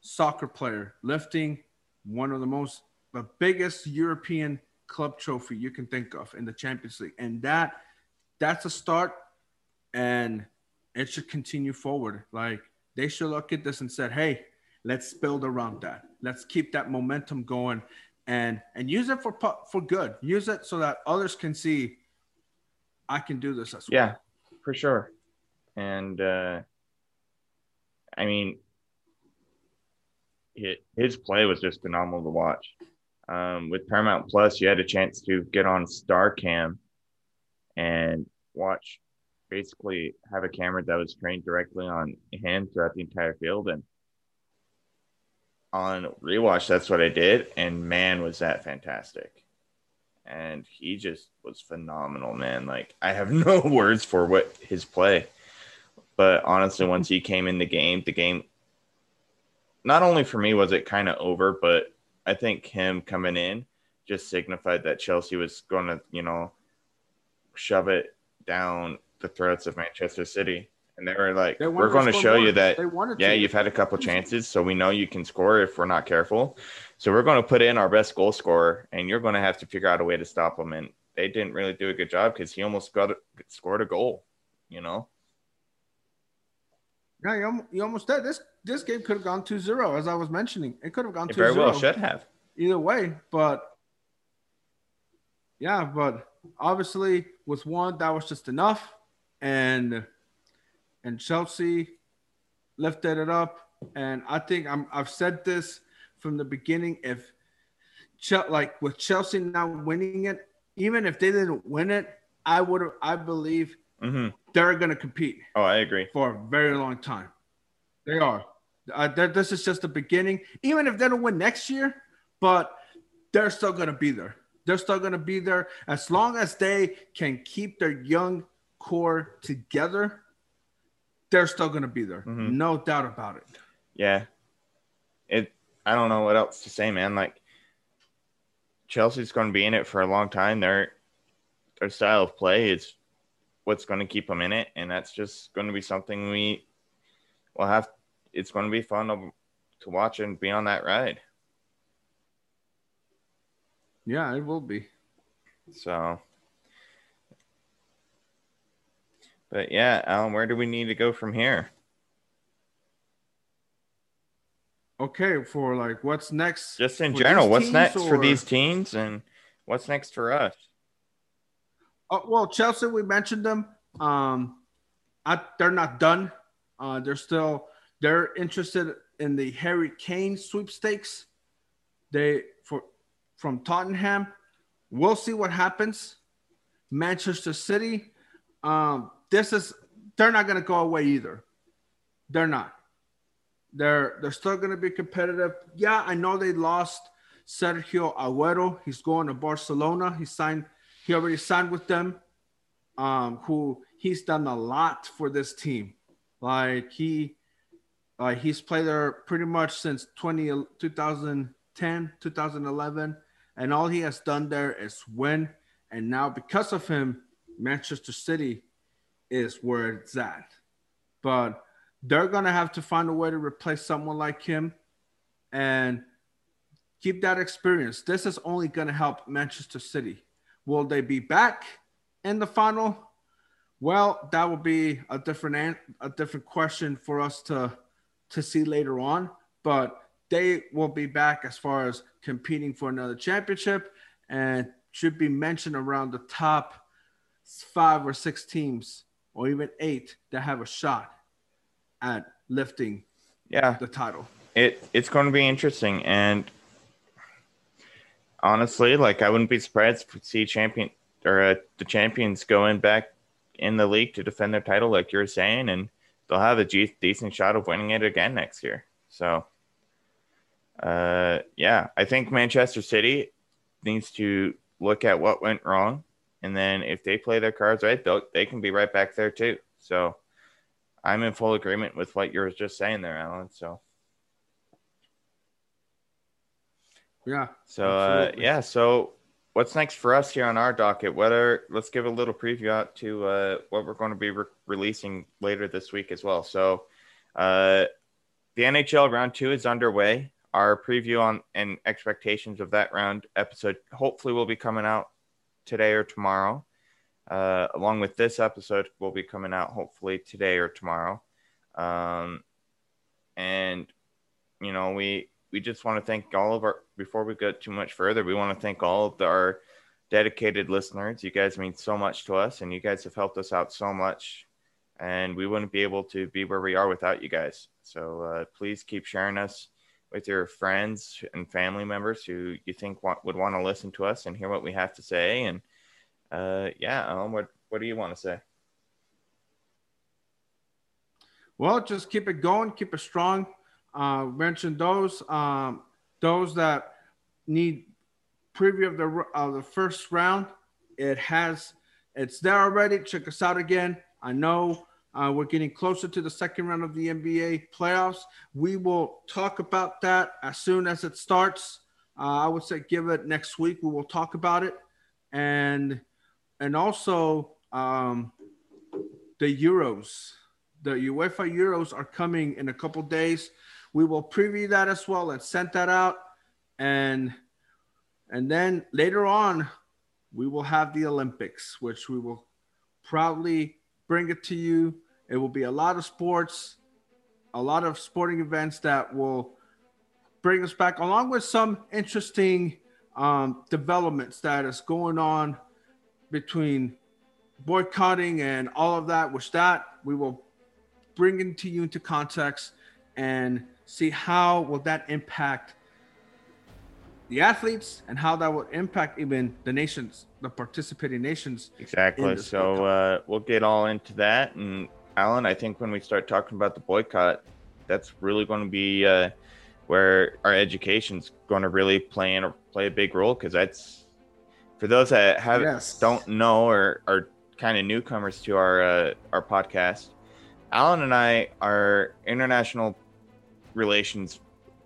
soccer player lifting one of the most, the biggest European club trophy you can think of in the Champions League. And that, that's a start and it should continue forward. Like they should look at this and said, hey, let's build around that. Let's keep that momentum going and and use it for for good. Use it so that others can see I can do this as well. Yeah, for sure. And uh, I mean, his play was just phenomenal to watch. Um, with Paramount Plus, you had a chance to get on StarCam and watch, basically have a camera that was trained directly on him throughout the entire field, and on rewatch, that's what I did, and man, was that fantastic. And he just was phenomenal, man. Like I have no words for what his play. But honestly, once he came in the game, the game not only for me was it kind of over, but I think him coming in just signified that Chelsea was going to, you know, shove it down the throats of Manchester City and they were like, they "We're going to show more. you that, yeah, to. you've had a couple chances, so we know you can score if we're not careful. So we're going to put in our best goal scorer, and you're going to have to figure out a way to stop them. And they didn't really do a good job because he almost got scored a goal. You know. Yeah, you, you almost did. This this game could have gone 2-0, as I was mentioning. It could have gone 2-0. Very well should have. Either way, but yeah, but obviously with one that was just enough, and and Chelsea lifted it up. And I think I'm, I've said this from the beginning. If like with Chelsea now winning it, even if they didn't win it, I would have. I believe mm-hmm. they're going to compete. Oh, I agree. For a very long time, they are. Uh, this is just the beginning. Even if they don't win next year, but they're still going to be there. They're still going to be there as long as they can keep their young core together they're still going to be there. Mm-hmm. No doubt about it. Yeah. It. I don't know what else to say, man. Like Chelsea's going to be in it for a long time. Their their style of play is what's going to keep them in it, and that's just going to be something we will have. It's going to be fun to, to watch and be on that ride. Yeah, it will be. So But yeah, Alan, where do we need to go from here? Okay, for like what's next? Just in general, what's next or... for these teams and what's next for us? Oh, well, Chelsea, we mentioned them. Um, I, they're not done. Uh, they're still they're interested in the Harry Kane sweepstakes. They for from Tottenham. We'll see what happens. Manchester City. Um, this is they're not going to go away either. They're not. They're they're still going to be competitive. Yeah, I know they lost Sergio Aguero. He's going to Barcelona. He signed. He already signed with them. um, who he's done a lot for this team. Like he, like he's played there pretty much since 20, 2010, 2011, and all he has done there is win. And now, because of him, Manchester City is where it's at. But they're gonna have to find a way to replace someone like him, and keep that experience. This is only gonna help Manchester City. Will they be back in the final? Well, that will be a different a different question for us to to see later on. But they will be back as far as competing for another championship and should be mentioned around the top five or six teams or even eight that have a shot at lifting yeah the title. It it's going to be interesting and honestly, like I wouldn't be surprised to see champion or uh, the champions going back in the league to defend their title, like you're saying, and they'll have a g- decent shot of winning it again next year. So, uh, yeah, I think Manchester City needs to look at what went wrong, and then if they play their cards right, they can be right back there too. So, I'm in full agreement with what you were just saying there, Alan. So. Yeah. So uh, yeah. So what's next for us here on our docket? Whether let's give a little preview out to uh, what we're going to be re- releasing later this week as well. So uh, the NHL round two is underway. Our preview on and expectations of that round episode hopefully will be coming out today or tomorrow. Uh, along with this episode will be coming out hopefully today or tomorrow. Um, and you know we we just want to thank all of our before we go too much further we want to thank all of the, our dedicated listeners. You guys mean so much to us and you guys have helped us out so much and we wouldn't be able to be where we are without you guys. So uh, please keep sharing us with your friends and family members who you think would want to listen to us and hear what we have to say. And uh, yeah um, what what do you want to say? Well just keep it going keep it strong. Uh, mentioned those um, those that need preview of the of the first round. It has it's there already. Check us out again. I know uh, we're getting closer to the second round of the NBA playoffs. We will talk about that as soon as it starts. Uh, I would say give it next week. We will talk about it, and and also um, the Euros. The UEFA Euros are coming in a couple days. We will preview that as well and send that out. And and then later on, we will have the Olympics, which we will proudly bring it to you. It will be a lot of sports, a lot of sporting events that will bring us back, along with some interesting um, developments that is going on between boycotting and all of that, which that we will bring into you into context and see how will that impact the athletes and how that will impact even the nations, the participating nations. Exactly. So uh, we'll get all into that. And Alan, I think when we start talking about the boycott, that's really going to be uh, where our education's going to really play in or play a big role because that's for those that have yes. don't know or are kind of newcomers to our uh, our podcast. Alan and I are international relations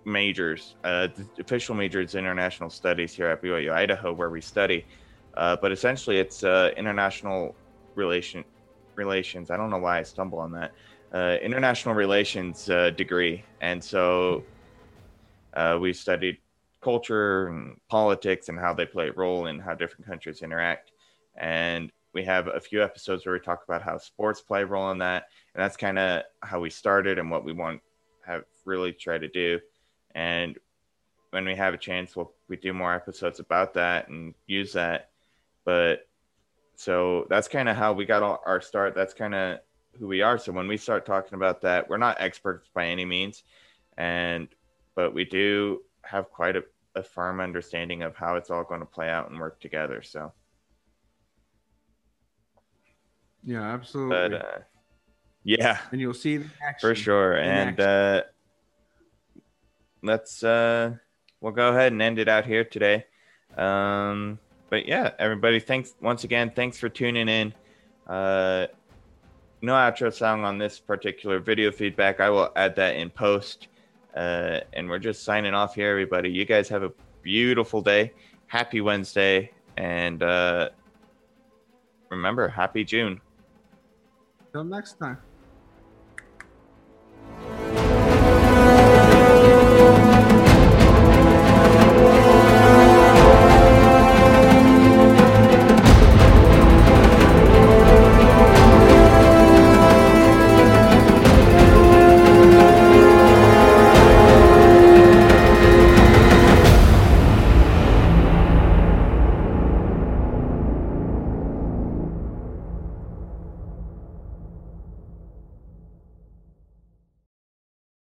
majors. Uh, the official major is international studies here at BYU Idaho, where we study. Uh, but essentially, it's uh, international relation relations. I don't know why I stumble on that. Uh, international relations uh, degree, and so uh, we studied culture and politics and how they play a role in how different countries interact. And we have a few episodes where we talk about how sports play a role in that, and that's kind of how we started and what we want really try to do. And when we have a chance, we'll we do more episodes about that and use that. But so that's kind of how we got all, our start. That's kind of who we are. So when we start talking about that, we're not experts by any means, and but we do have quite a, a firm understanding of how it's all going to play out and work together. So. Yeah, absolutely. But uh, yeah, and you'll see for sure. And uh, let's uh, we'll go ahead and end it out here today. Um, but yeah, everybody, thanks once again. Thanks for tuning in Uh, no outro song on this particular video feedback. I will add that in post. Uh, and we're just signing off here, everybody. You guys have a beautiful day. Happy Wednesday. And uh, remember, happy June. Till next time.